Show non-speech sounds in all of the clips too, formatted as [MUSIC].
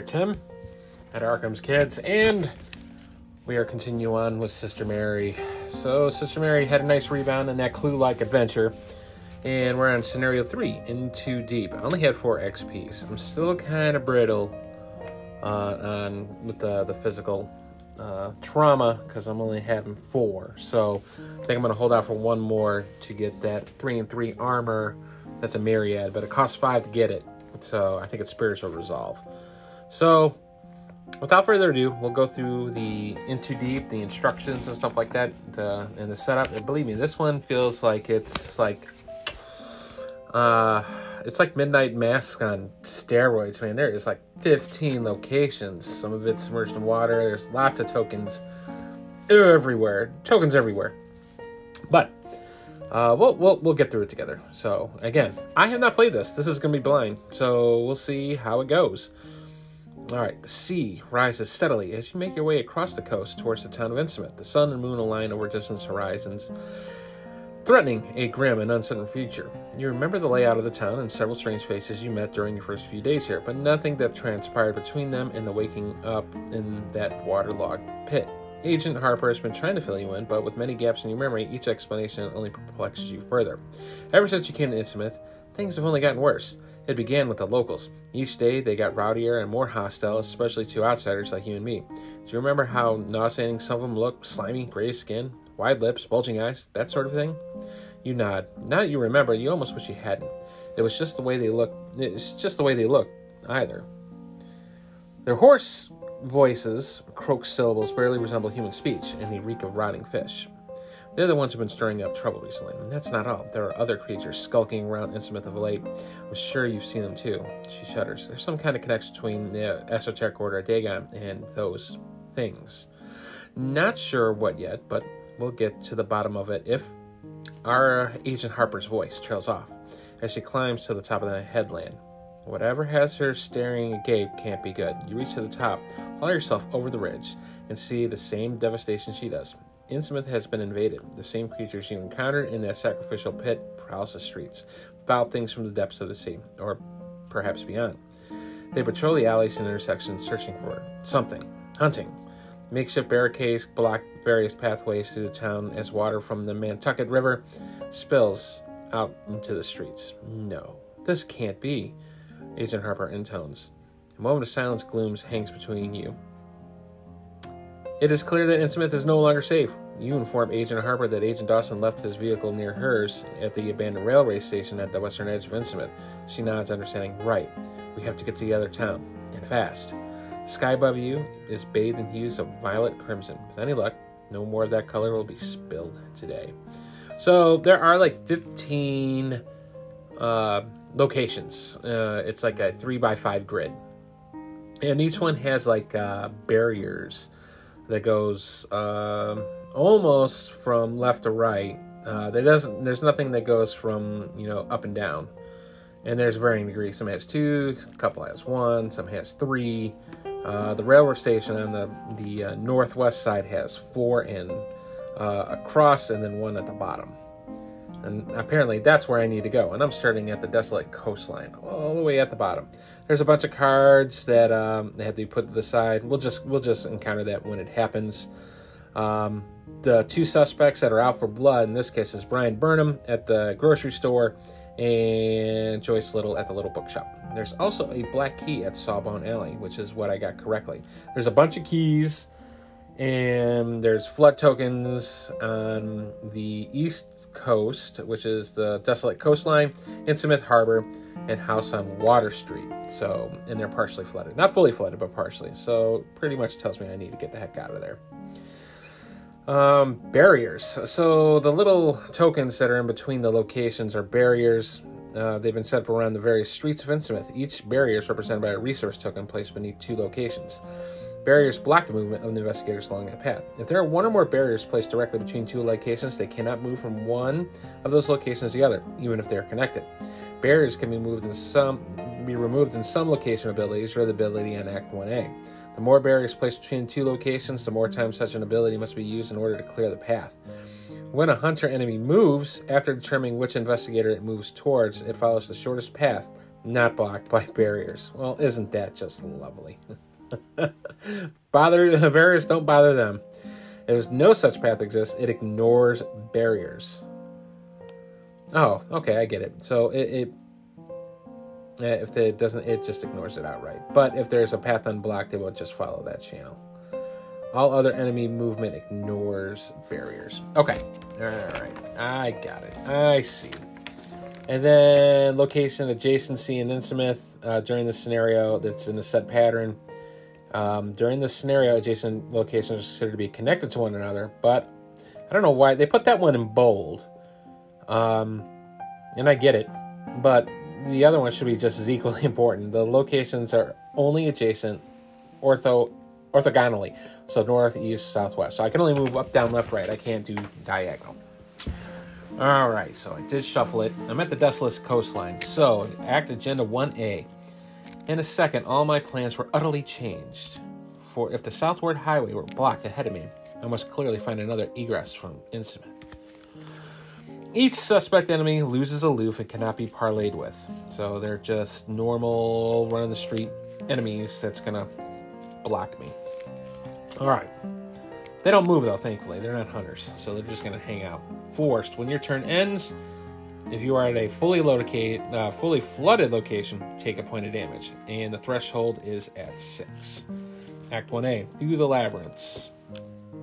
Tim, at Arkham's Kids, and we are continuing on with Sister Mary. So, Sister Mary had a nice rebound in that clue like adventure, and we're on scenario three, in too deep. I only had four XPs. I'm still kind of brittle uh, on with the, the physical uh, trauma because I'm only having four. So, I think I'm to hold out for one more to get that three and three armor. That's a myriad, but it costs five to get it. So, I think it's spiritual resolve. So, without further ado, we'll go through the In Too Deep, the instructions and stuff like that, uh, and the setup. And believe me, this one feels like it's like, uh, it's like Midnight Mask on steroids, man. There is like 15 locations. Some of it's submerged in water. There's lots of tokens everywhere. Tokens everywhere. But uh, we'll, we'll we'll get through it together. So again, I have not played this. This is gonna be blind. So we'll see how it goes. All right, the sea rises steadily as you make your way across the coast towards the town of Innsmouth. The sun and moon align over distant horizons, threatening a grim and uncertain future. You remember the layout of the town and several strange faces you met during your first few days here, but nothing that transpired between them and the waking up in that waterlogged pit. Agent Harper has been trying to fill you in, but with many gaps in your memory, each explanation only perplexes you further. Ever since you came to Innsmouth, things have only gotten worse. It began with the locals. Each day they got rowdier and more hostile, especially to outsiders like you and me. Do you remember how nauseating some of them looked? Slimy, gray skin, wide lips, bulging eyes, that sort of thing? You nod. Now that you remember, you almost wish you hadn't. It was just the way they looked. It's just the way they looked, either. Their hoarse voices, croaked syllables, barely resemble human speech, and they reek of rotting fish. They're the ones who've been stirring up trouble recently. And that's not all. There are other creatures skulking around Innsmouth of late. I'm sure you've seen them too. She shudders. There's some kind of connection between the esoteric order of Dagon and those things. Not sure what yet, but we'll get to the bottom of it if our Agent Harper's voice trails off as she climbs to the top of the headland. Whatever has her staring agape can't be good. You reach to the top, haul yourself over the ridge, and see the same devastation she does. Innsmouth has been invaded. The same creatures you encountered in that sacrificial pit prowls the streets, foul things from the depths of the sea, or perhaps beyond. They patrol the alleys and intersections searching for something, hunting. Makeshift barricades block various pathways through the town as water from the Nantucket River spills out into the streets. No, this can't be, Agent Harper intones. A moment of silence glooms hangs between you it is clear that Innsmouth is no longer safe. You inform Agent Harper that Agent Dawson left his vehicle near hers at the abandoned railway station at the western edge of Innsmouth. She nods, understanding. Right. We have to get to the other town. And fast. The sky above you is bathed in hues of violet crimson. With any luck, no more of that color will be spilled today. So there are like 15 uh, locations. Uh, it's like a three by five grid. And each one has like uh, barriers that goes um, almost from left to right. Uh, there doesn't. There's nothing that goes from you know up and down, and there's varying degrees. Some has two, a couple has one, some has three. Uh, the railroad station on the the uh, northwest side has four in uh, across, and then one at the bottom. And apparently that's where I need to go. And I'm starting at the desolate coastline, all the way at the bottom. There's a bunch of cards that um, they have to be put to the side. We'll just we'll just encounter that when it happens. Um, the two suspects that are out for blood in this case is Brian Burnham at the grocery store and Joyce Little at the little bookshop. There's also a black key at Sawbone Alley, which is what I got correctly. There's a bunch of keys and there's flood tokens on the east coast, which is the desolate coastline, Innsmouth Harbor, and House on Water Street. So, and they're partially flooded, not fully flooded, but partially. So, pretty much tells me I need to get the heck out of there. Um, barriers. So, the little tokens that are in between the locations are barriers. Uh, they've been set up around the various streets of Innsmouth. Each barrier is represented by a resource token placed beneath two locations. Barriers block the movement of the investigators along that path. If there are one or more barriers placed directly between two locations, they cannot move from one of those locations to the other, even if they are connected. Barriers can be moved in some be removed in some location abilities or the ability in Act 1A. The more barriers placed between two locations, the more times such an ability must be used in order to clear the path. When a hunter enemy moves, after determining which investigator it moves towards, it follows the shortest path not blocked by barriers. Well, isn't that just lovely? [LAUGHS] [LAUGHS] bother the barriers, don't bother them. There's no such path exists. It ignores barriers. Oh, okay, I get it. So it, it if it doesn't, it just ignores it outright. But if there's a path unblocked, it will just follow that channel. All other enemy movement ignores barriers. Okay, all right. I got it. I see. And then location, adjacency, and Innsmouth uh, during the scenario that's in the set pattern. Um, during this scenario, adjacent locations are considered to be connected to one another, but I don't know why they put that one in bold. Um, and I get it, but the other one should be just as equally [LAUGHS] important. The locations are only adjacent ortho orthogonally, so north, east, southwest. So I can only move up, down, left, right. I can't do diagonal. All right, so I did shuffle it. I'm at the Desolate Coastline. So, Act Agenda 1A. In a second, all my plans were utterly changed. For if the southward highway were blocked ahead of me, I must clearly find another egress from Innsmouth. Each suspect enemy loses aloof and cannot be parlayed with. So they're just normal, run on the street enemies that's gonna block me. Alright. They don't move though, thankfully. They're not hunters, so they're just gonna hang out. Forced. When your turn ends, if you are at a fully located, uh, fully flooded location, take a point of damage, and the threshold is at six. Act 1A. Through the labyrinths.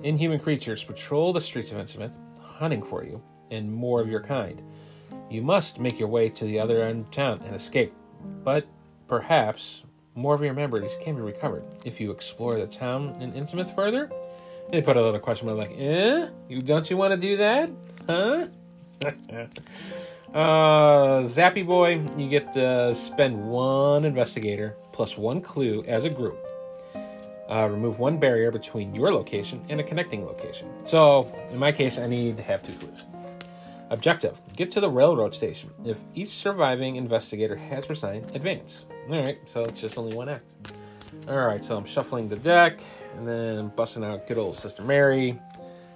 Inhuman creatures patrol the streets of Innsmouth, hunting for you and more of your kind. You must make your way to the other end of town and escape, but perhaps more of your memories can be recovered if you explore the town in Innsmouth further. They put a little question mark like, eh? You don't you want to do that? Huh? [LAUGHS] uh, Zappy Boy, you get to spend one investigator plus one clue as a group. Uh, remove one barrier between your location and a connecting location. So, in my case, I need to have two clues. Objective Get to the railroad station. If each surviving investigator has resigned, advance. Alright, so it's just only one act. Alright, so I'm shuffling the deck and then busting out good old Sister Mary.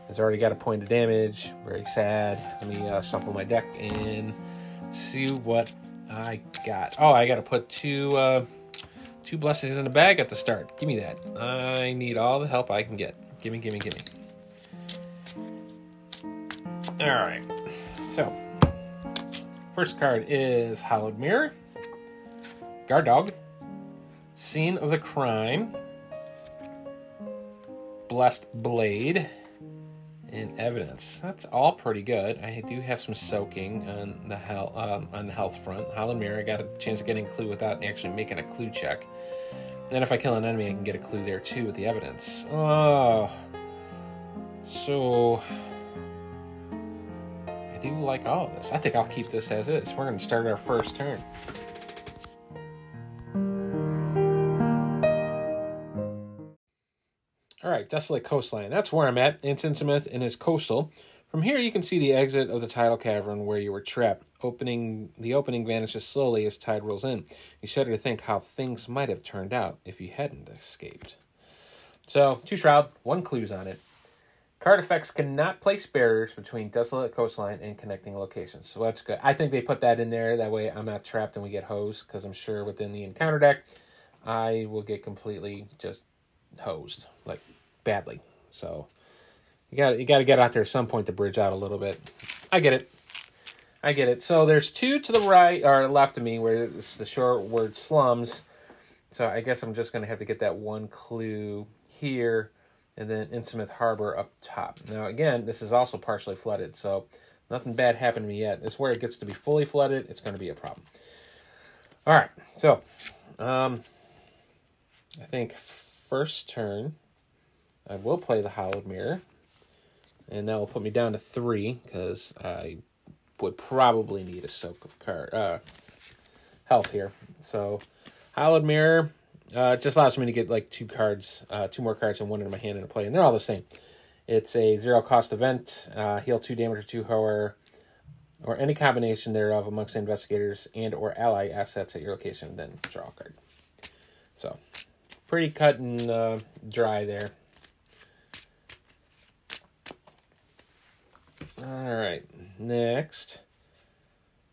Has already got a point of damage. Very sad. Let me uh, shuffle my deck and see what I got. Oh, I got to put two uh, two blessings in the bag at the start. Give me that. I need all the help I can get. Gimme, gimme, gimme. All right. So, first card is Hallowed Mirror, Guard Dog, Scene of the Crime, Blessed Blade, and Evidence. That's all pretty good. I do have some soaking on the health um, on the health front. Mirror, I got a chance of getting a clue without actually making a clue check. And if I kill an enemy, I can get a clue there too with the evidence. Oh, so I do like all of this. I think I'll keep this as is. We're going to start our first turn. All right, Desolate Coastline. That's where I'm at. It's and it's coastal. From here, you can see the exit of the tidal cavern where you were trapped. Opening the opening vanishes slowly as tide rolls in. You shudder to think how things might have turned out if you hadn't escaped. So, two shroud, one clues on it. Card effects cannot place barriers between desolate coastline and connecting locations. So that's good. I think they put that in there. That way I'm not trapped and we get hosed because I'm sure within the encounter deck I will get completely just hosed, like badly. So you got you got to get out there at some point to bridge out a little bit. I get it. I get it. So there's two to the right or left of me where it's the Shoreward Slums. So I guess I'm just going to have to get that one clue here and then Innsmouth Harbor up top. Now, again, this is also partially flooded, so nothing bad happened to me yet. Is where it gets to be fully flooded. It's going to be a problem. All right, so um, I think first turn, I will play the Hallowed Mirror, and that will put me down to three because I would probably need a soak of card uh, health here. So, Hallowed Mirror, uh, just allows me to get like two cards, uh, two more cards and one in my hand in a play, and they're all the same. It's a zero cost event. Uh, heal two damage or two horror, or any combination thereof amongst investigators and or ally assets at your location. Then draw a card. So, pretty cut and uh, dry there. All right, next.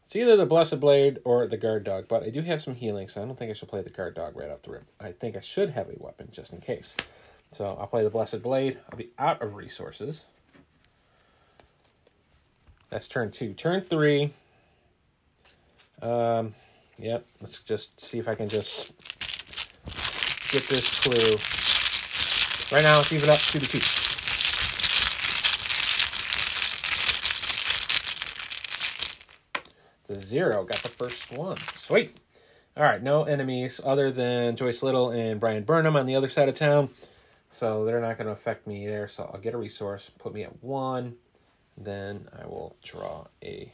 It's either the Blessed Blade or the Guard Dog, but I do have some healing, so I don't think I should play the Guard Dog right off the rip. I think I should have a weapon just in case. So I'll play the Blessed Blade. I'll be out of resources. That's turn two. Turn three. Um, yep. Let's just see if I can just get this clue. Right now, let's even up two to two. The zero got the first one. Sweet. All right, no enemies other than Joyce Little and Brian Burnham on the other side of town. So they're not going to affect me there. So I'll get a resource, put me at one. Then I will draw a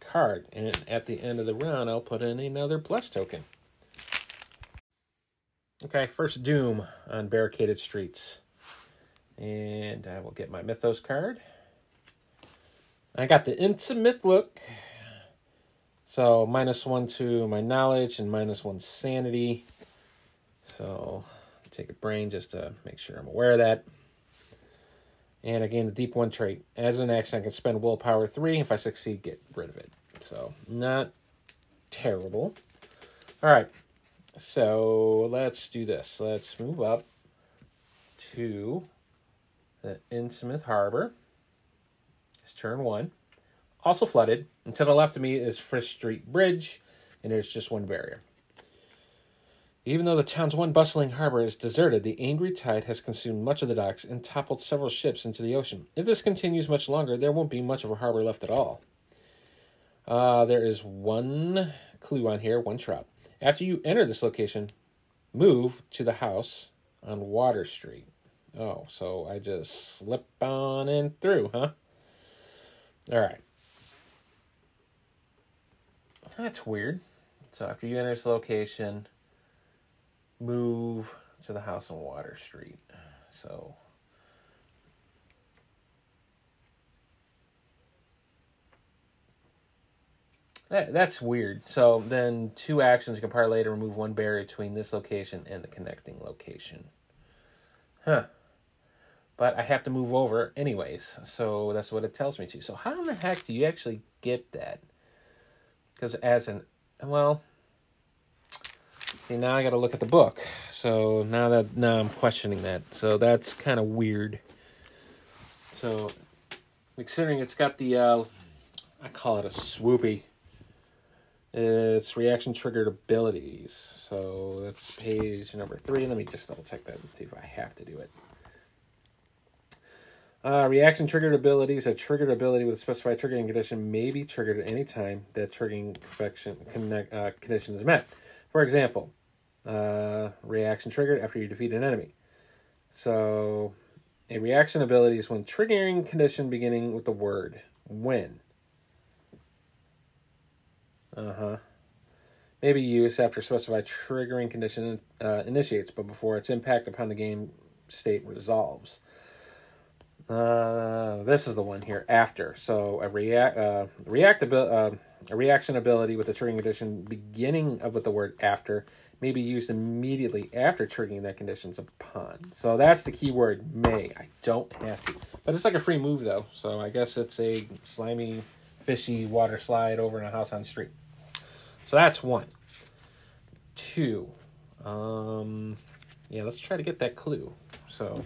card. And at the end of the round, I'll put in another plus token. Okay, first Doom on Barricaded Streets. And I will get my Mythos card. I got the Intimate look. So minus one to my knowledge and minus one sanity. So take a brain just to make sure I'm aware of that. And again, the deep one trait. As an action, I can spend willpower three. If I succeed, get rid of it. So not terrible. All right. So let's do this. Let's move up to the Innsmouth Harbor. It's turn one. Also flooded. And to the left of me is Fish Street Bridge, and there's just one barrier. Even though the town's one bustling harbor is deserted, the angry tide has consumed much of the docks and toppled several ships into the ocean. If this continues much longer, there won't be much of a harbor left at all. Uh, there is one clue on here, one trap. After you enter this location, move to the house on Water Street. Oh, so I just slip on in through, huh? All right. That's weird. So after you enter this location, move to the house on Water Street. So that, that's weird. So then two actions you can parlay to remove one barrier between this location and the connecting location. Huh. But I have to move over anyways, so that's what it tells me to. So how in the heck do you actually get that? Because as an well, See, now I got to look at the book. So now that now I'm questioning that. So that's kind of weird. So, considering it's got the, uh, I call it a swoopy. It's reaction triggered abilities. So that's page number three. Let me just double check that and see if I have to do it. Uh, reaction triggered abilities. A triggered ability with a specified triggering condition may be triggered at any time that triggering connect, uh, condition is met. For example, uh, reaction triggered after you defeat an enemy. So, a reaction ability is when triggering condition beginning with the word when. Uh huh. Maybe used after specified triggering condition uh, initiates, but before its impact upon the game state resolves. Uh, this is the one here after. So a react uh, react uh, a reaction ability with a triggering condition beginning of with the word after may be used immediately after triggering that conditions upon. So that's the key word may. I don't have to. But it's like a free move though. So I guess it's a slimy, fishy water slide over in a house on the street. So that's one. Two. Um yeah, let's try to get that clue. So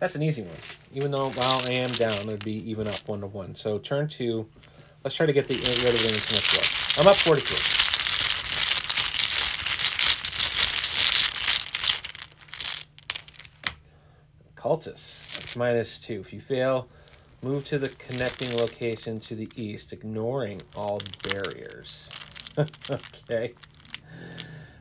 that's an easy one. Even though while I am down, it'd be even up one to one. So turn two. Let's try to get the rid of the flow. I'm up 43. Cultist. That's minus two. If you fail, move to the connecting location to the east, ignoring all barriers. [LAUGHS] okay.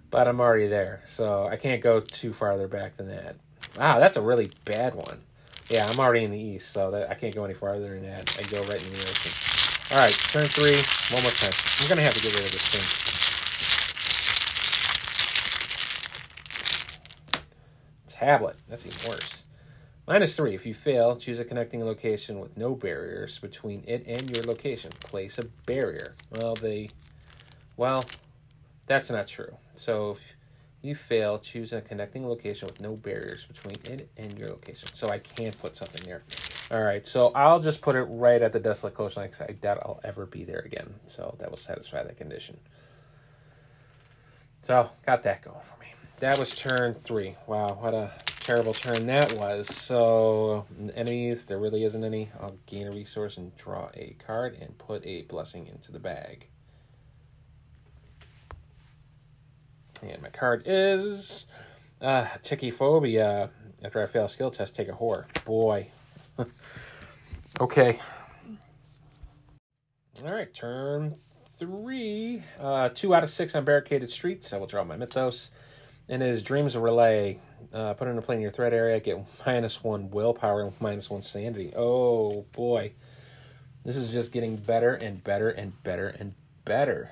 But I'm already there, so I can't go too farther back than that. Wow, that's a really bad one. Yeah, I'm already in the east, so that I can't go any farther than that. I go right in the ocean. All right, turn three. One more time. I'm gonna have to get rid of this thing. Tablet. That's even worse. Minus three. If you fail, choose a connecting location with no barriers between it and your location. Place a barrier. Well, they. Well, that's not true. So You fail. Choose a connecting location with no barriers between it and your location. So I can't put something there. All right, so I'll just put it right at the desolate coastline because I doubt I'll ever be there again. So that will satisfy that condition. So got that going for me. That was turn three. Wow, what a terrible turn that was. So enemies, there really isn't any. I'll gain a resource and draw a card and put a blessing into the bag. And my card is uh, Phobia. After I fail a skill test, take a whore. Boy. [LAUGHS] okay. All right, turn three. Uh, two out of six on barricaded streets. I will draw my Mythos. And it is Dreams of R'lyeh. Uh, put into play in your threat area. Get minus one willpower and minus one sanity. Oh boy. This is just getting better and better and better and better.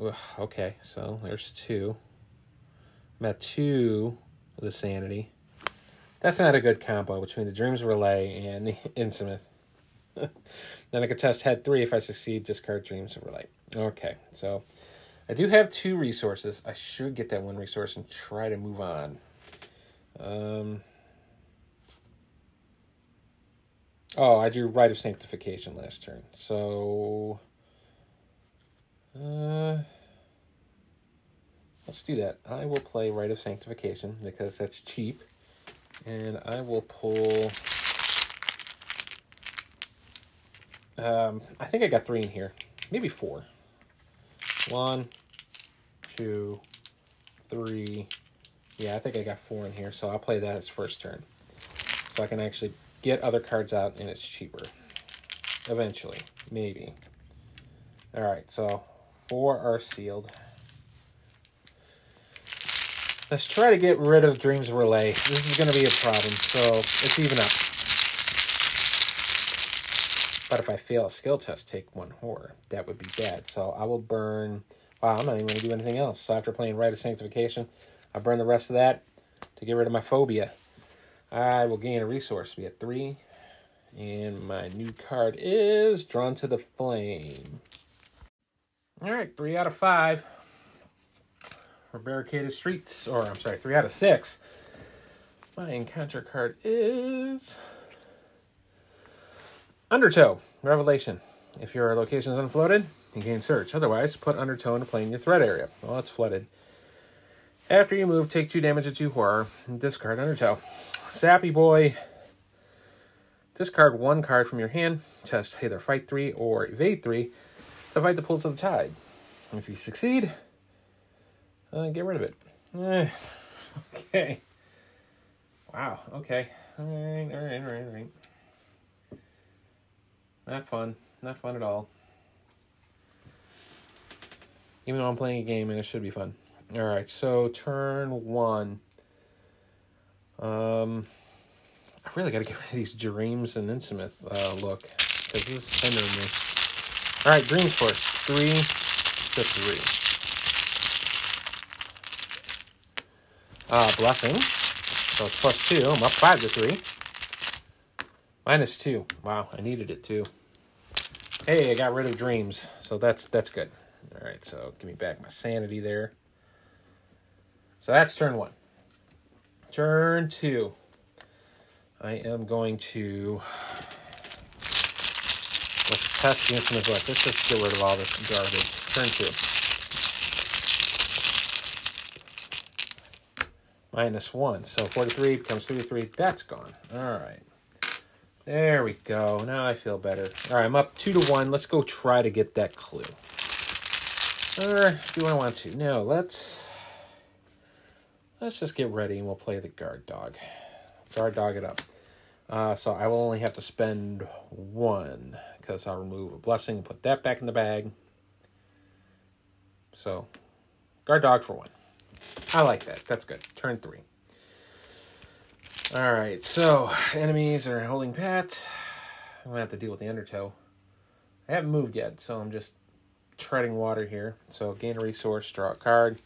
Ugh, okay, so there's two. I'm at two with the sanity. That's not a good combo between the Dreams R'lyeh and the [LAUGHS] Innsmouth. [LAUGHS] then I could test head three if I succeed, discard Dreams R'lyeh. Okay, so I do have two resources. I should get that one resource and try to move on. Um, oh, I drew Rite of Sanctification last turn. So uh, let's do that. I will play Rite of Sanctification because that's cheap. And I will pull... Um, I think I got three in here. Maybe four. One, two, three. Yeah, I think I got four in here, so I'll play that as first turn. So I can actually get other cards out and it's cheaper. Eventually. Maybe. Alright, so four are sealed. Let's try to get rid of Dreams R'lyeh. This is going to be a problem, so it's even up. But if I fail a skill test, take one horror. That would be bad. So I will burn... Wow, I'm not even going to do anything else. So after playing Rite of Sanctification, I burn the rest of that to get rid of my phobia. I will gain a resource. We have three. And my new card is Drawn to the Flame. All right, three out of five for barricaded streets, or I'm sorry, three out of six. My encounter card is Undertow, Revelation. If your location is unfloated, you gain search. Otherwise, put Undertow into play in your threat area. Well, it's flooded. After you move, take two damage at two horror. Discard Undertow. Sappy Boy. Discard one card from your hand. Test either fight three or evade three to fight the pulls of the tide. If you succeed, uh, get rid of it. Eh, [LAUGHS] okay. Wow. Okay. All right. All right. All right. All right. Not fun. Not fun at all. Even though I'm playing a game and it should be fun. All right. So turn one. Um, I really got to get rid of these dreams and Innsmouth uh, look because this is hindering me. All right, Dreams Force, three to three. Uh, Blessing, so it's plus two. I'm up five to three. Minus two. Wow, I needed it too. Hey, I got rid of Dreams, so that's that's good. All right, so give me back my sanity there. So that's turn one. Turn two. I am going to Test the instrument select. Let's just get rid of all this garbage. Turn two. Minus one. So 43 becomes 33. That's gone. All right. There we go. Now I feel better. All right, I'm up two to one. Let's go try to get that clue. Or do I want to? No, let's let's just get ready and we'll play the guard dog. Guard dog it up. Uh, so I will only have to spend one because I'll remove a blessing, and put that back in the bag. So, guard dog for one. I like that. That's good. Turn three. All right, so enemies are holding pat. I'm gonna have to deal with the undertow. I haven't moved yet, so I'm just treading water here. So gain a resource, draw a card.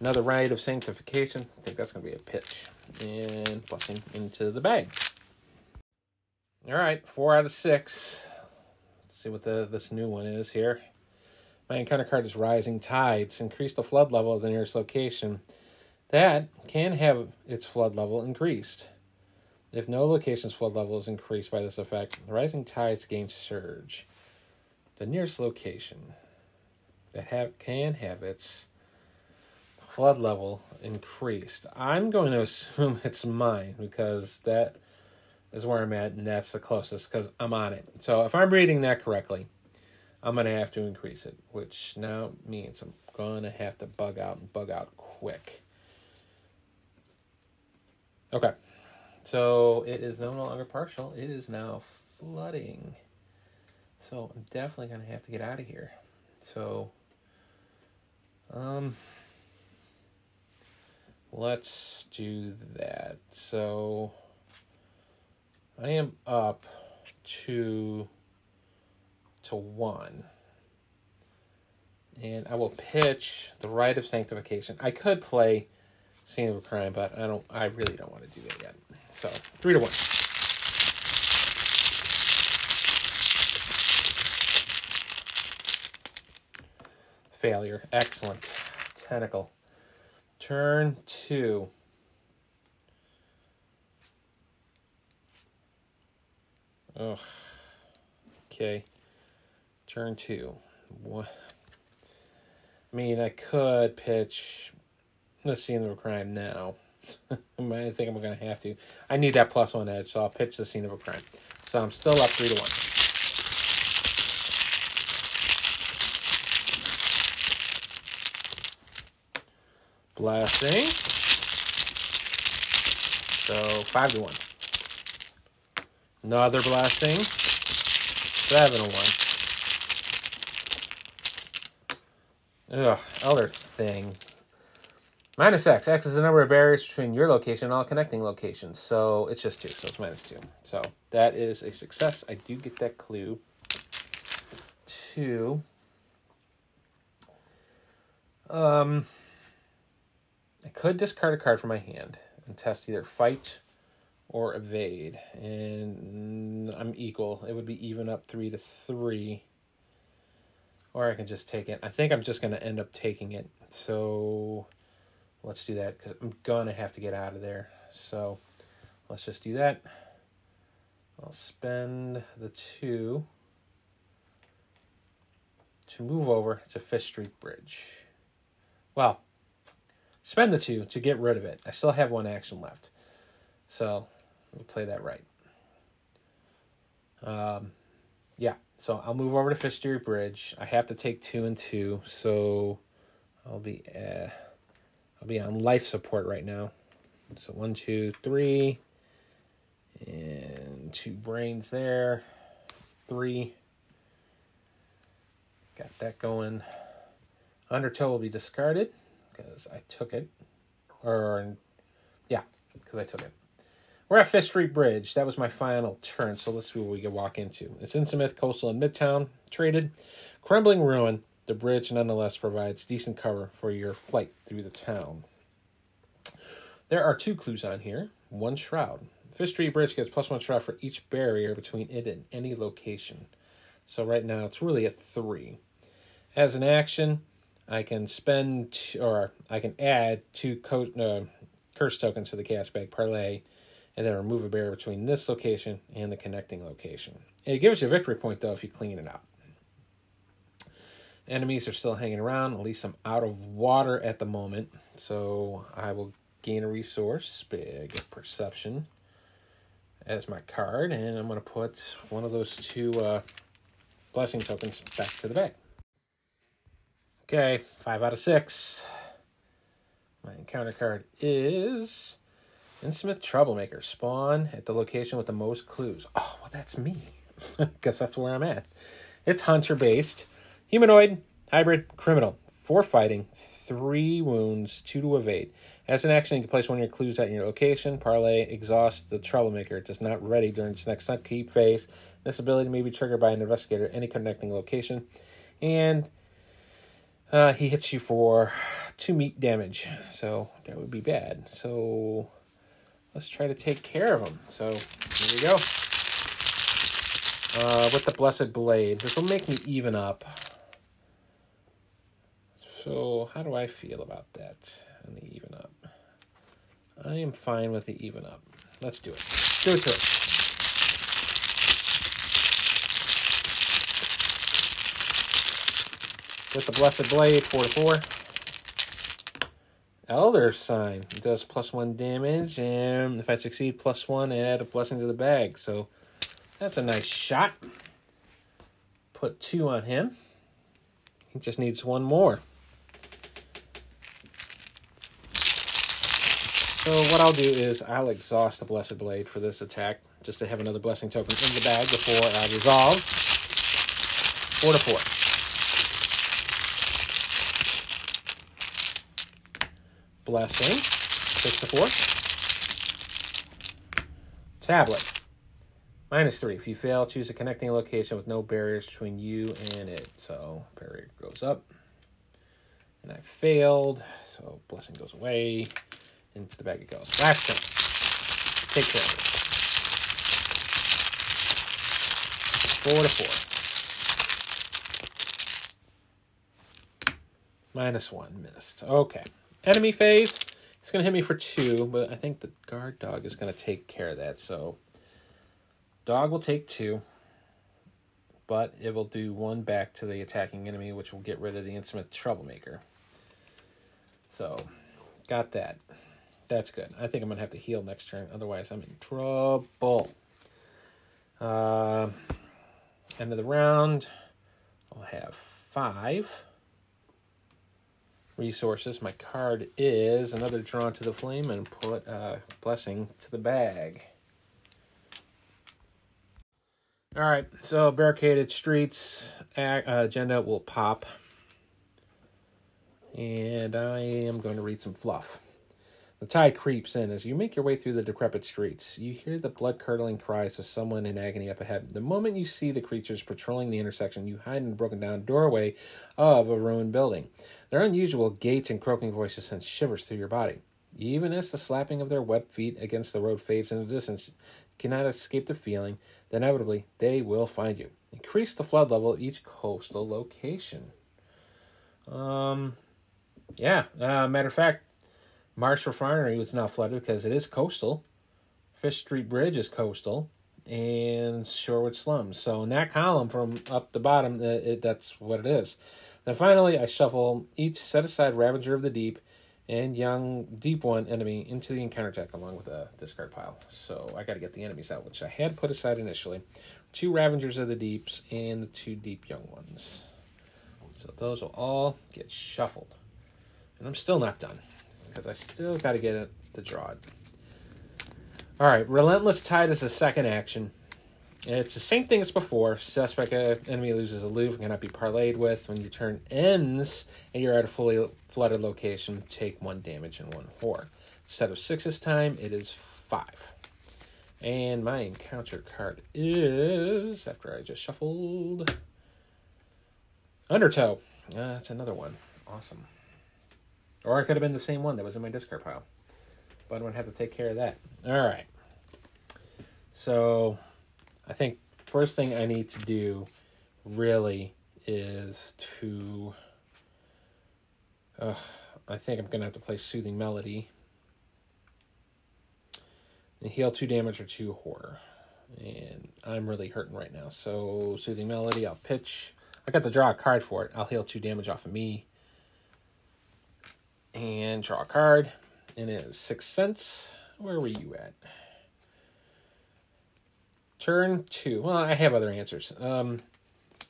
Another rite of sanctification. I think that's gonna be a pitch. And blessing into the bag. All right, four out of six see what the this new one is here. My encounter card is Rising Tides. Increase the flood level of the nearest location. That can have its flood level increased. If no location's flood level is increased by this effect, Rising Tides gain surge. The nearest location that have can have its flood level increased. I'm going to [LAUGHS] assume it's mine because that is where I'm at, and that's the closest because I'm on it. So if I'm reading that correctly, I'm going to have to increase it, which now means I'm going to have to bug out and bug out quick. Okay. So it is no longer partial. It is now flooding. So I'm definitely going to have to get out of here. So, um, let's do that. So I am up to to one. And I will pitch the rite of sanctification. I could play scene of a crime, but I don't I really don't want to do that yet. So three to one. Failure. Excellent. Tentacle. Turn two. Ugh. Okay. Turn two. What? I mean, I could pitch the scene of a crime now. [LAUGHS] I think I'm going to have to. I need that plus one edge, so I'll pitch the scene of a crime. So I'm still up three to one. Blasting. So five to one. Another blasting. Seven one. Ugh, other thing. Minus X. X is the number of barriers between your location and all connecting locations. So it's just two, so it's minus two. So that is a success. I do get that clue. Two. Um, I could discard a card from my hand and test either fight or evade. And I'm equal. It would be even up three to three. Or I can just take it. I think I'm just going to end up taking it. So let's do that because I'm gonna have to get out of there. So let's just do that. I'll spend the two to move over to Fish Street Bridge. Well, spend the two to get rid of it. I still have one action left. So we'll play that right. Um, yeah, so I'll move over to Fish Street Bridge. I have to take two and two, so I'll be. Uh, I'll be on life support right now. So one, two, three, and two brains there. Three. Got that going. Undertow will be discarded because I took it. Or, yeah, because I took it. We're at Fish Street Bridge. That was my final turn, so let's see what we can walk into. It's Innsmouth, Coastal, and Midtown. Traded. Crumbling Ruin the bridge nonetheless provides decent cover for your flight through the town. There are two clues on here. One shroud. Fish Street Bridge gets plus one shroud for each barrier between it and any location. So right now it's really a three. As an action, I can spend or I can add two co- uh, curse tokens to the cast bag parlay, and then remove a barrier between this location and the connecting location. It gives you a victory point though if you clean it out. Enemies are still hanging around. At least I'm out of water at the moment. So I will gain a resource, big perception, as my card. And I'm going to put one of those two uh, blessing tokens back to the bag. Okay, five out of six. My encounter card is Innsmouth Troublemaker. Spawn at the location with the most clues. Oh, well, that's me. [LAUGHS] Guess that's where I'm at. It's hunter based. Humanoid, hybrid, criminal. Four fighting, three wounds, two to evade. As an action, you can place one of your clues at your location. Parlay, exhaust the troublemaker. It does not ready during its next upkeep phase. This ability may be triggered by an investigator at any connecting location. And uh, he hits you for two meat damage. So that would be bad. So let's try to take care of them. So here we go. Uh, with the Blessed Blade. This will make me even up. So, how do I feel about that and the even up? I am fine with the even up. Let's do it. Do it to it. With the Blessed Blade, 4 to 4. Elder Sign it does plus 1 damage, and if I succeed, plus 1, and add a blessing to the bag. So that's a nice shot. Put 2 on him. He just needs one more. So what I'll do is I'll exhaust the Blessed Blade for this attack, just to have another blessing token in the bag before I resolve. 4 to 4. Blessing. Six to four. Tablet. Minus three. If you fail, choose a connecting location with no barriers between you and it. So barrier goes up. And I failed. So blessing goes away. Into the bag it goes. Last turn. Take care of it. Four to four. Minus one. Missed. Okay. Enemy phase, it's going to hit me for two, but I think the guard dog is going to take care of that. So, dog will take two, but it will do one back to the attacking enemy, which will get rid of the Innsmouth troublemaker. So, got that. That's good. I think I'm going to have to heal next turn, otherwise, I'm in trouble. Uh, end of the round, I'll have five resources. My card is another drawn to the flame and put a blessing to the bag. All right, so barricaded streets uh, agenda will pop. And I am going to read some fluff. The tide creeps in as you make your way through the decrepit streets. You hear the blood curdling cries of someone in agony up ahead. The moment you see the creatures patrolling the intersection, you hide in the broken down doorway of a ruined building. Their unusual gaits and croaking voices send shivers through your body. Even as the slapping of their webbed feet against the road fades in the distance, you cannot escape the feeling that inevitably they will find you. Increase the flood level of each coastal location. Um, yeah, uh, matter of fact, Marsh Refinery was not flooded because it is coastal. Fish Street Bridge is coastal, and Shoreward Slums. So in that column from up the bottom, it, it, that's what it is. Then finally, I shuffle each set aside Ravager of the Deep and young Deep One enemy into the encounter deck along with a discard pile. So I got to get the enemies out, which I had put aside initially. Two Ravagers of the Deeps and the two Deep Young Ones. So those will all get shuffled. And I'm still not done because I still got to get it to draw. All right, Relentless Tide is the second action. It's the same thing as before. Suspect uh, enemy loses aloof and cannot be parlayed with. When your turn ends and you're at a fully flooded location, take one damage and one horror. Instead of six this time, it is five. And my encounter card is, after I just shuffled, Undertow. Uh, that's another one. Awesome. Or it could have been the same one that was in my discard pile. But I'm going to have to take care of that. All right. So I think first thing I need to do really is to. Uh, I think I'm going to have to play Soothing Melody. And heal two damage or two horror. And I'm really hurting right now. So, Soothing Melody, I'll pitch. I got to draw a card for it. I'll heal two damage off of me and draw a card. And it is Sixth Sense. Where were you at? Turn two. Well, I have other answers. Um,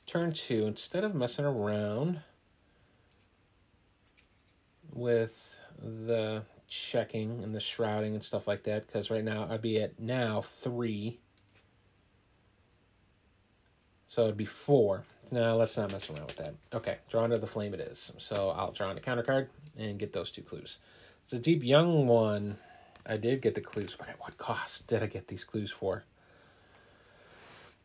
turn two. Instead of messing around with the checking and the shrouding and stuff like that, because right now I'd be at now three. So it'd be four. No, let's not mess around with that. Okay, draw into the flame it is. So I'll draw on a counter card and get those two clues. It's a deep young one. I did get the clues, but at what cost did I get these clues for?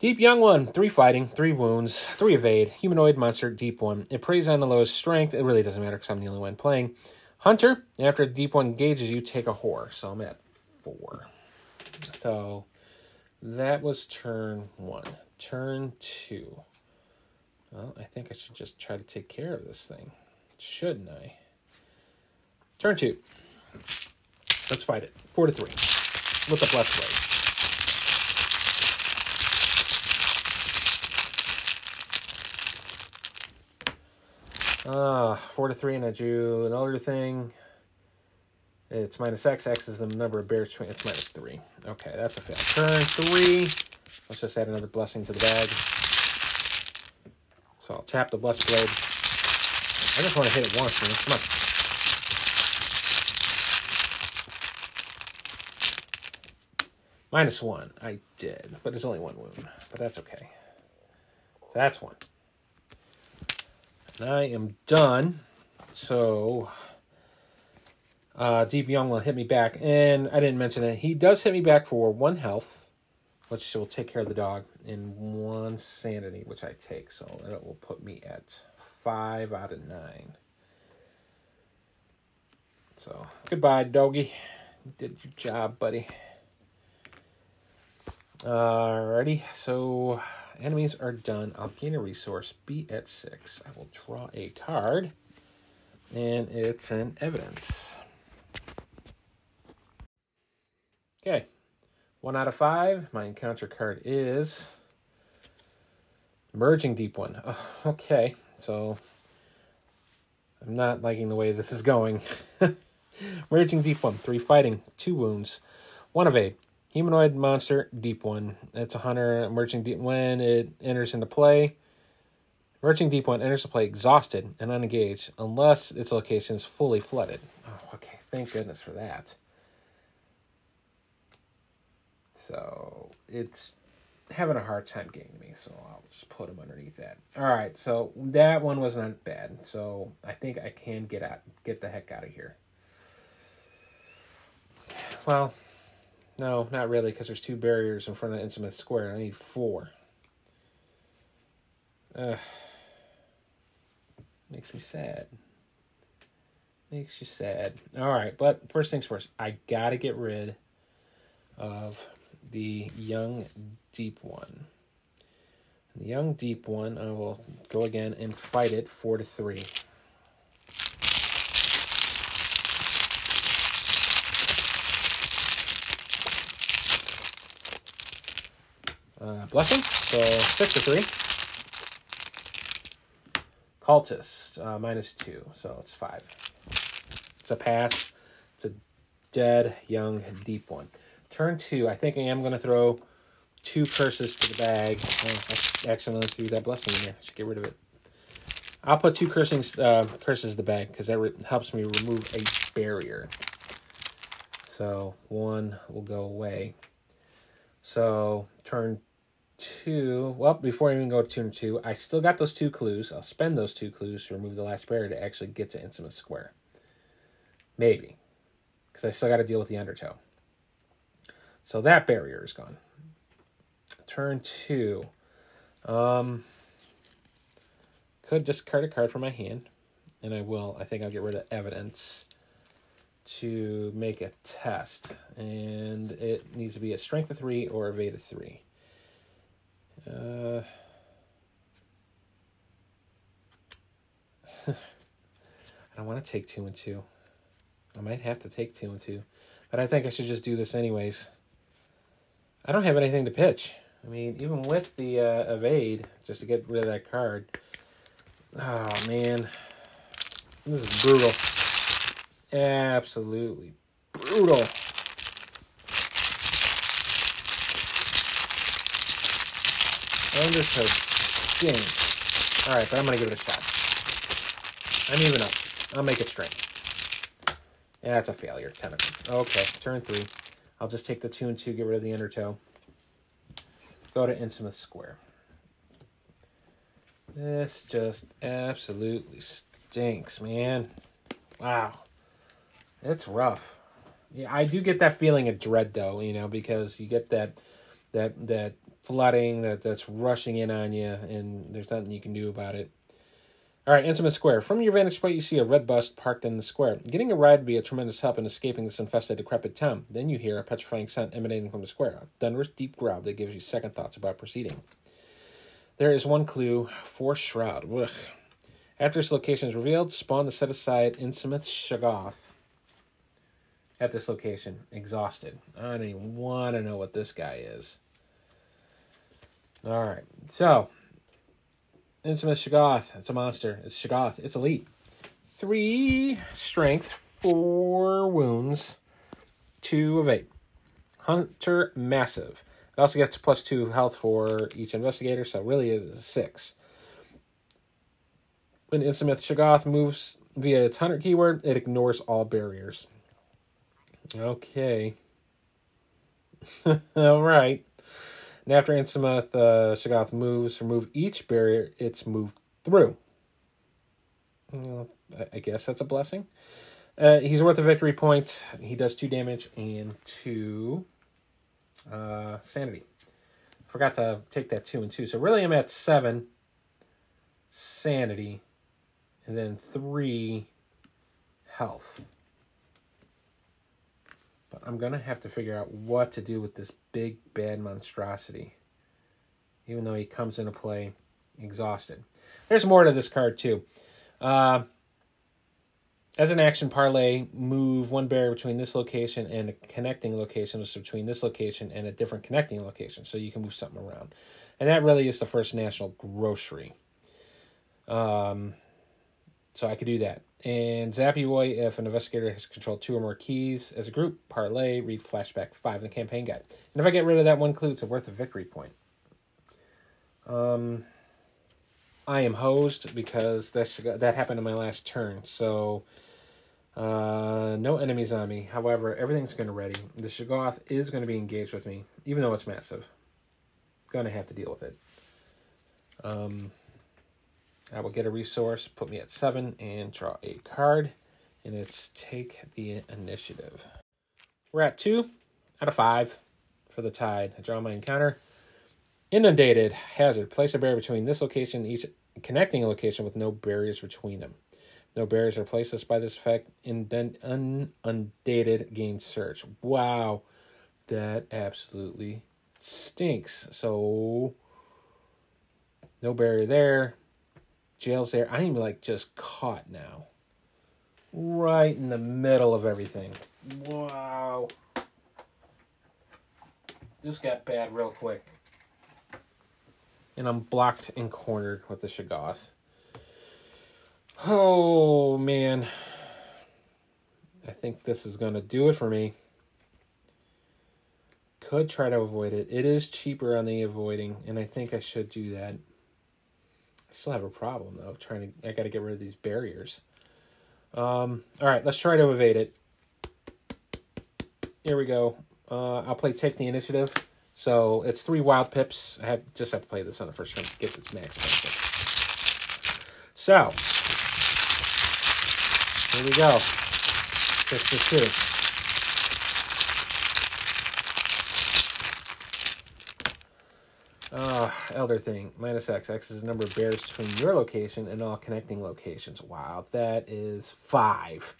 Deep young one, three fighting, three wounds, three evade, humanoid monster, deep one. It preys on the lowest strength. It really doesn't matter because I'm the only one playing. Hunter, after a deep one engages you, take a horror. So I'm at four. So that was turn one. Turn two. Well, I think I should just try to take care of this thing. Shouldn't I? Turn two. Let's fight it. Four to three. With the plus blade. Ah, uh, four to three, and I drew another thing. It's minus X. X is the number of bears. It's minus three. Okay, that's a fail. Turn three. Let's just add another blessing to the bag. So I'll tap the blessed blade. I just want to hit it once, man. Come on. Minus one. I did, but there's only one wound. But that's okay. So that's one. And I am done. So uh, Deep Young will hit me back, and I didn't mention it. He does hit me back for one health, which will take care of the dog, and one sanity, which I take. So it will put me at five out of nine. So goodbye, doggy. You did your job, buddy. Alrighty, so enemies are done. I'll gain a resource. Be at six. I will draw a card, and it's an evidence. Okay, one out of five. My encounter card is Merging Deep One. Oh, okay, so I'm not liking the way this is going. [LAUGHS] Merging Deep One, three fighting, two wounds, one evade. Humanoid monster, Deep One. It's a hunter. Merging Deep when it enters into play. Merging Deep One enters the play exhausted and unengaged unless its location is fully flooded. Oh, okay. Thank goodness for that. So it's having a hard time getting me, so I'll just put him underneath that. All right, so that one was not bad. So I think I can get out, get the heck out of here. Well, no, not really, because there's two barriers in front of the Innsmouth Square. And I need four. Uh, makes me sad. Makes you sad. All right, but first things first, I gotta get rid of the young deep one. The young deep one, I will go again and fight it four to three. Uh, blessing, so six to three. Cultist, uh, minus two, so it's five. It's a pass. It's a dead, young, deep one. Turn two, I think I am going to throw two curses to the bag. Oh, I accidentally threw that blessing in there. I should get rid of it. I'll put two cursings, uh, curses to the bag because that helps me remove a barrier. So one will go away. So turn two. Well, before I even go to turn two, I still got those two clues. I'll spend those two clues to remove the last barrier to actually get to Innsmouth Square. Maybe. Because I still got to deal with the undertow. So that barrier is gone. Turn two. Um, could discard a card from my hand, and I will. I think I'll get rid of evidence to make a test, and it needs to be a strength of three or evade of three. Uh, [LAUGHS] I don't want to take two and two. I might have to take two and two, but I think I should just do this anyways. I don't have anything to pitch. I mean, even with the uh, evade, just to get rid of that card. Oh, man. This is brutal. Absolutely brutal. Undertow stinks. Alright, but I'm going to give it a shot. I'm even up. I'll make it straight. Yeah, that's a failure. 10 of them. Okay, turn three. I'll just take the two and two, get rid of the undertow. Go to Innsmouth Square. This just absolutely stinks, man. Wow. It's rough. Yeah, I do get that feeling of dread though, you know, because you get that that that flooding that that's rushing in on you and there's nothing you can do about it. All right, Innsmouth Square. From your vantage point, you see a red bus parked in the square. Getting a ride would be a tremendous help in escaping this infested, decrepit town. Then you hear a petrifying scent emanating from the square, a thunderous, deep growl that gives you second thoughts about proceeding. There is one clue for Shroud. Ugh. After this location is revealed, spawn the set aside Innsmouth Shoggoth. At this location, exhausted. I don't even want to know what this guy is. All right, so Innsmouth Shoggoth. It's a monster. It's Shoggoth. It's elite. Three strength, four wounds, two of eight. Hunter massive. It also gets plus two health for each investigator, so really is six. When Innsmouth Shoggoth moves via its hunter keyword, it ignores all barriers. Okay. [LAUGHS] all right. And after Innsmouth uh, Shoggoth moves, remove each barrier it's moved through. Well, I guess that's a blessing. Uh, he's worth a victory point. He does two damage and two uh, sanity. Forgot to take that two and two. So really, I'm at seven sanity, and then three health. But I'm gonna have to figure out what to do with this big bad monstrosity. Even though he comes into play exhausted. There's more to this card too. Uh, as an action parley, move one barrier between this location and a connecting location, which is between this location and a different connecting location. So you can move something around. And that really is the first national grocery. Um, so I could do that. And Zappy Boy, if an investigator has controlled two or more keys as a group, parley, read flashback five in the campaign guide. And if I get rid of that one clue, it's worth a victory point. Um, I am hosed because that that happened in my last turn. So uh, no enemies on me. However, everything's going to ready. The Shoggoth is going to be engaged with me, even though it's massive. Going to have to deal with it. Um, I will get a resource, put me at seven, and draw a card. And it's take the initiative. We're at two out of five for the tide. I draw my encounter. Inundated hazard. Place a barrier between this location and each connecting location with no barriers between them. No barriers are placed by this effect. Indent, un, undated gain search. Wow, that absolutely stinks. So no barrier there. Jail's there. I'm like just caught now. Right in the middle of everything. Wow. This got bad real quick. And I'm blocked and cornered with the Shoggoth. Oh, man. I think this is going to do it for me. Could try to avoid it. It is cheaper on the avoiding, and I think I should do that. I still have a problem, though, trying to... I got to get rid of these barriers. Um, all right, let's try to evade it. Here we go. Uh, I'll play Take the Initiative. So it's three wild pips. I have, just have to play this on the first turn to get this max benefit. So, here we go. Six to two. Uh, Elder Thing, minus X. X is the number of bears between your location and all connecting locations. Wow, that is five.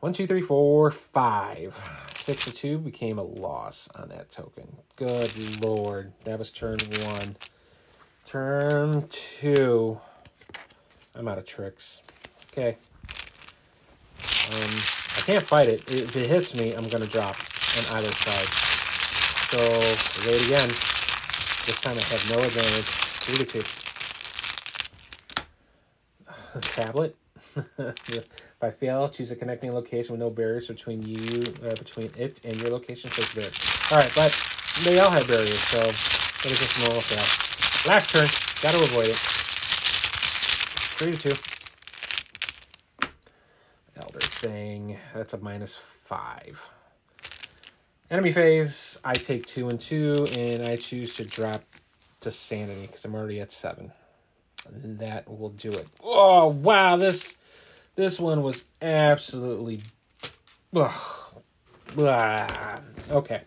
One, two, three, four, five. Six to two became a loss on that token. Good lord. That was turn one. Turn two. I'm out of tricks. Okay. Um, I can't fight it. If it hits me, I'm going to drop on either side. So, wait again. This time I have no advantage. Three to two. Tablet. [LAUGHS] if I fail, choose a connecting location with no barriers between you, uh, between it and your location. So there. All right, but they all have barriers, so it was just normal fail. Last turn, got to avoid it. Three to two Elder thing. That's a minus five. Enemy phase, I take two and two, and I choose to drop to sanity because I'm already at seven. That will do it. Oh wow, this this one was absolutely. Ugh, blah. Okay.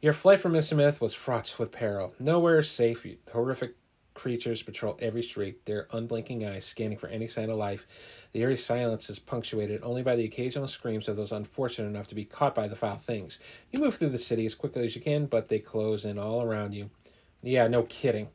Your flight from Innsmouth was fraught with peril. Nowhere safe. Horrific creatures patrol every street, their unblinking eyes scanning for any sign of life. The eerie silence is punctuated only by the occasional screams of those unfortunate enough to be caught by the foul things. You move through the city as quickly as you can, but they close in all around you. Yeah, no kidding.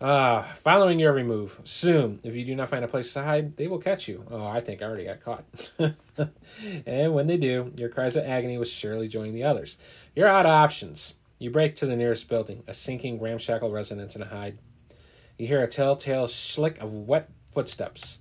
Ah, following your every move. Soon, if you do not find a place to hide, they will catch you. Oh, I think I already got caught. [LAUGHS] and when they do, your cries of agony will surely join the others. You're out of options. You break to the nearest building, a sinking, ramshackle residence, and hide. You hear a telltale slick of wet footsteps.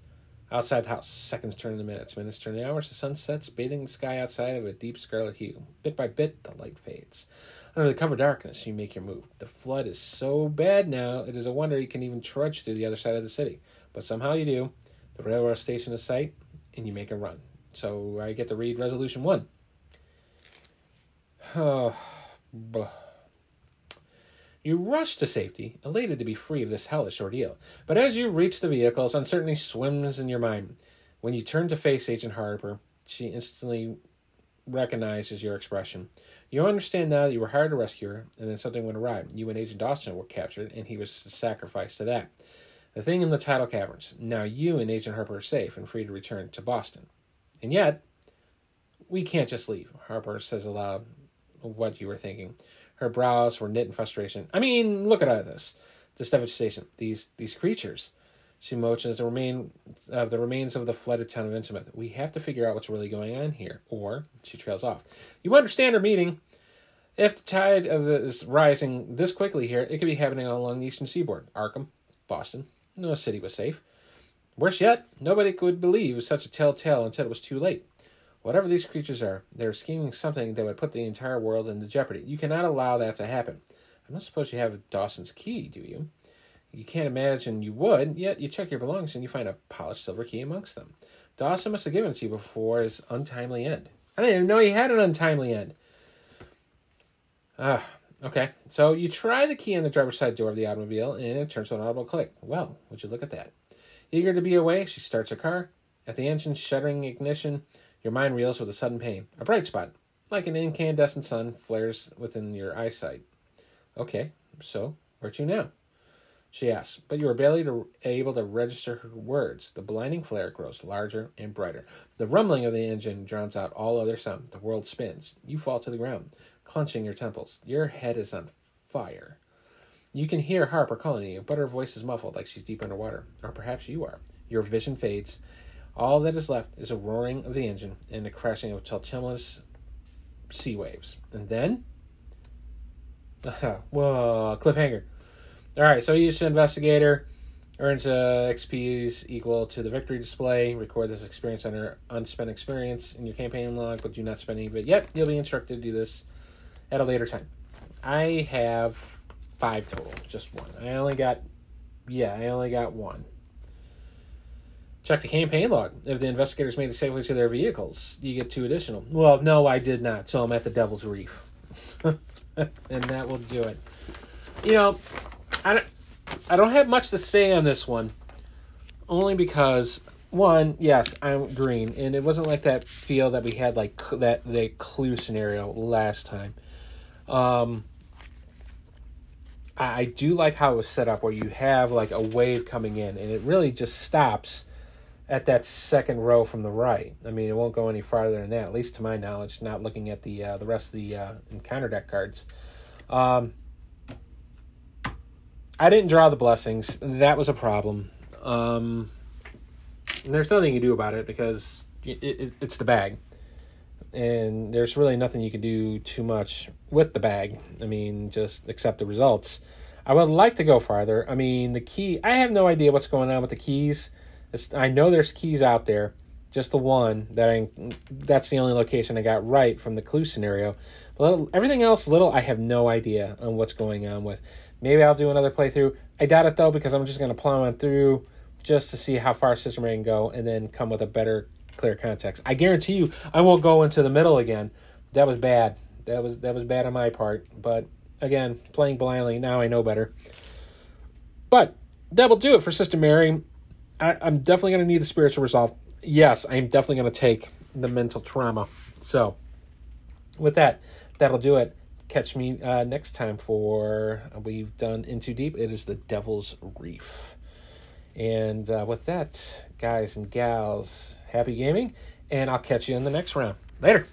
Outside the house, seconds turn into minutes, minutes turn into hours. The sun sets, bathing the sky outside of a deep scarlet hue. Bit by bit, the light fades. Under the cover darkness, you make your move. The flood is so bad now, it is a wonder you can even trudge through the other side of the city. But somehow you do. The railroad station is sight, and you make a run. So I get to read Resolution 1. [SIGHS] Oh, you rush to safety, elated to be free of this hellish ordeal. But as you reach the vehicles, uncertainty swims in your mind. When you turn to face Agent Harper, she instantly recognizes your expression. You understand now that you were hired to rescue her, and then something went awry. You and Agent Dawson were captured, and he was sacrificed to that. The thing in the tidal caverns. Now you and Agent Harper are safe and free to return to Boston. And yet, we can't just leave, Harper says aloud what you were thinking. Her brows were knit in frustration. I mean, look at all this. This devastation. These these creatures. She motions the remain of uh, the remains of the flooded town of Innsmouth. We have to figure out what's really going on here. Or she trails off. You understand her meaning. If the tide of is rising this quickly here, it could be happening along the eastern seaboard. Arkham, Boston. No city was safe. Worse yet, nobody could believe such a telltale until it was too late. Whatever these creatures are, they're scheming something that would put the entire world into jeopardy. You cannot allow that to happen. I don't suppose you have Dawson's key, do you? You can't imagine you would, yet you check your belongings and you find a polished silver key amongst them. Dawson must have given it to you before his untimely end. I didn't even know he had an untimely end. Ah, okay. So you try the key on the driver's side door of the automobile and it turns to an audible click. Well, would you look at that? Eager to be away, she starts her car. At the engine's shuddering ignition, your mind reels with a sudden pain. A bright spot, like an incandescent sun, flares within your eyesight. Okay, so where to now? she asks, but you are barely to, able to register her words. The blinding flare grows larger and brighter. The rumbling of the engine drowns out all other sound. The world spins. You fall to the ground, clenching your temples. Your head is on fire. You can hear Harper calling you, but her voice is muffled like she's deep underwater. Or perhaps you are. Your vision fades. All that is left is a roaring of the engine and the crashing of tumultuous sea waves. And then. [LAUGHS] Whoa, cliffhanger. All right, so each investigator earns uh, XPs equal to the victory display. Record this experience under unspent experience in your campaign log, but do not spend any of it yet. You'll be instructed to do this at a later time. I have five total, just one. I only got, yeah, I only got one. Check the campaign log. If the investigators made it safely to their vehicles, you get two additional. Well, no, I did not, so I'm at the Devil's Reef. [LAUGHS] and that will do it. You know, I don't, I don't have much to say on this one, only because one, yes, I'm green, and it wasn't like that feel that we had like that the clue scenario last time. Um, I, I do like how it was set up, where you have like a wave coming in, and it really just stops at that second row from the right. I mean, it won't go any farther than that, at least to my knowledge. Not looking at the uh, the rest of the uh, encounter deck cards. Um, I didn't draw the blessings. That was a problem. Um, there's nothing you can do about it because it, it, it's the bag. And there's really nothing you can do too much with the bag. I mean, just accept the results. I would like to go farther. I mean, the key, I have no idea what's going on with the keys. I know there's keys out there, just the one that I, that's the only location I got right from the clue scenario. But everything else, little, I have no idea on what's going on with. Maybe I'll do another playthrough. I doubt it though because I'm just going to plow on through just to see how far Sister Mary can go and then come with a better, clear context. I guarantee you, I won't go into the middle again. That was bad. That was that was bad on my part. But again, playing blindly now I know better. But that will do it for Sister Mary. I, I'm definitely going to need the spiritual resolve. Yes, I'm definitely going to take the mental trauma. So, with that, that'll do it catch me uh, next time for uh, we've done In Too Deep. It is the Devil's Reef. And uh, with that, guys and gals, happy gaming, and I'll catch you in the next round. Later.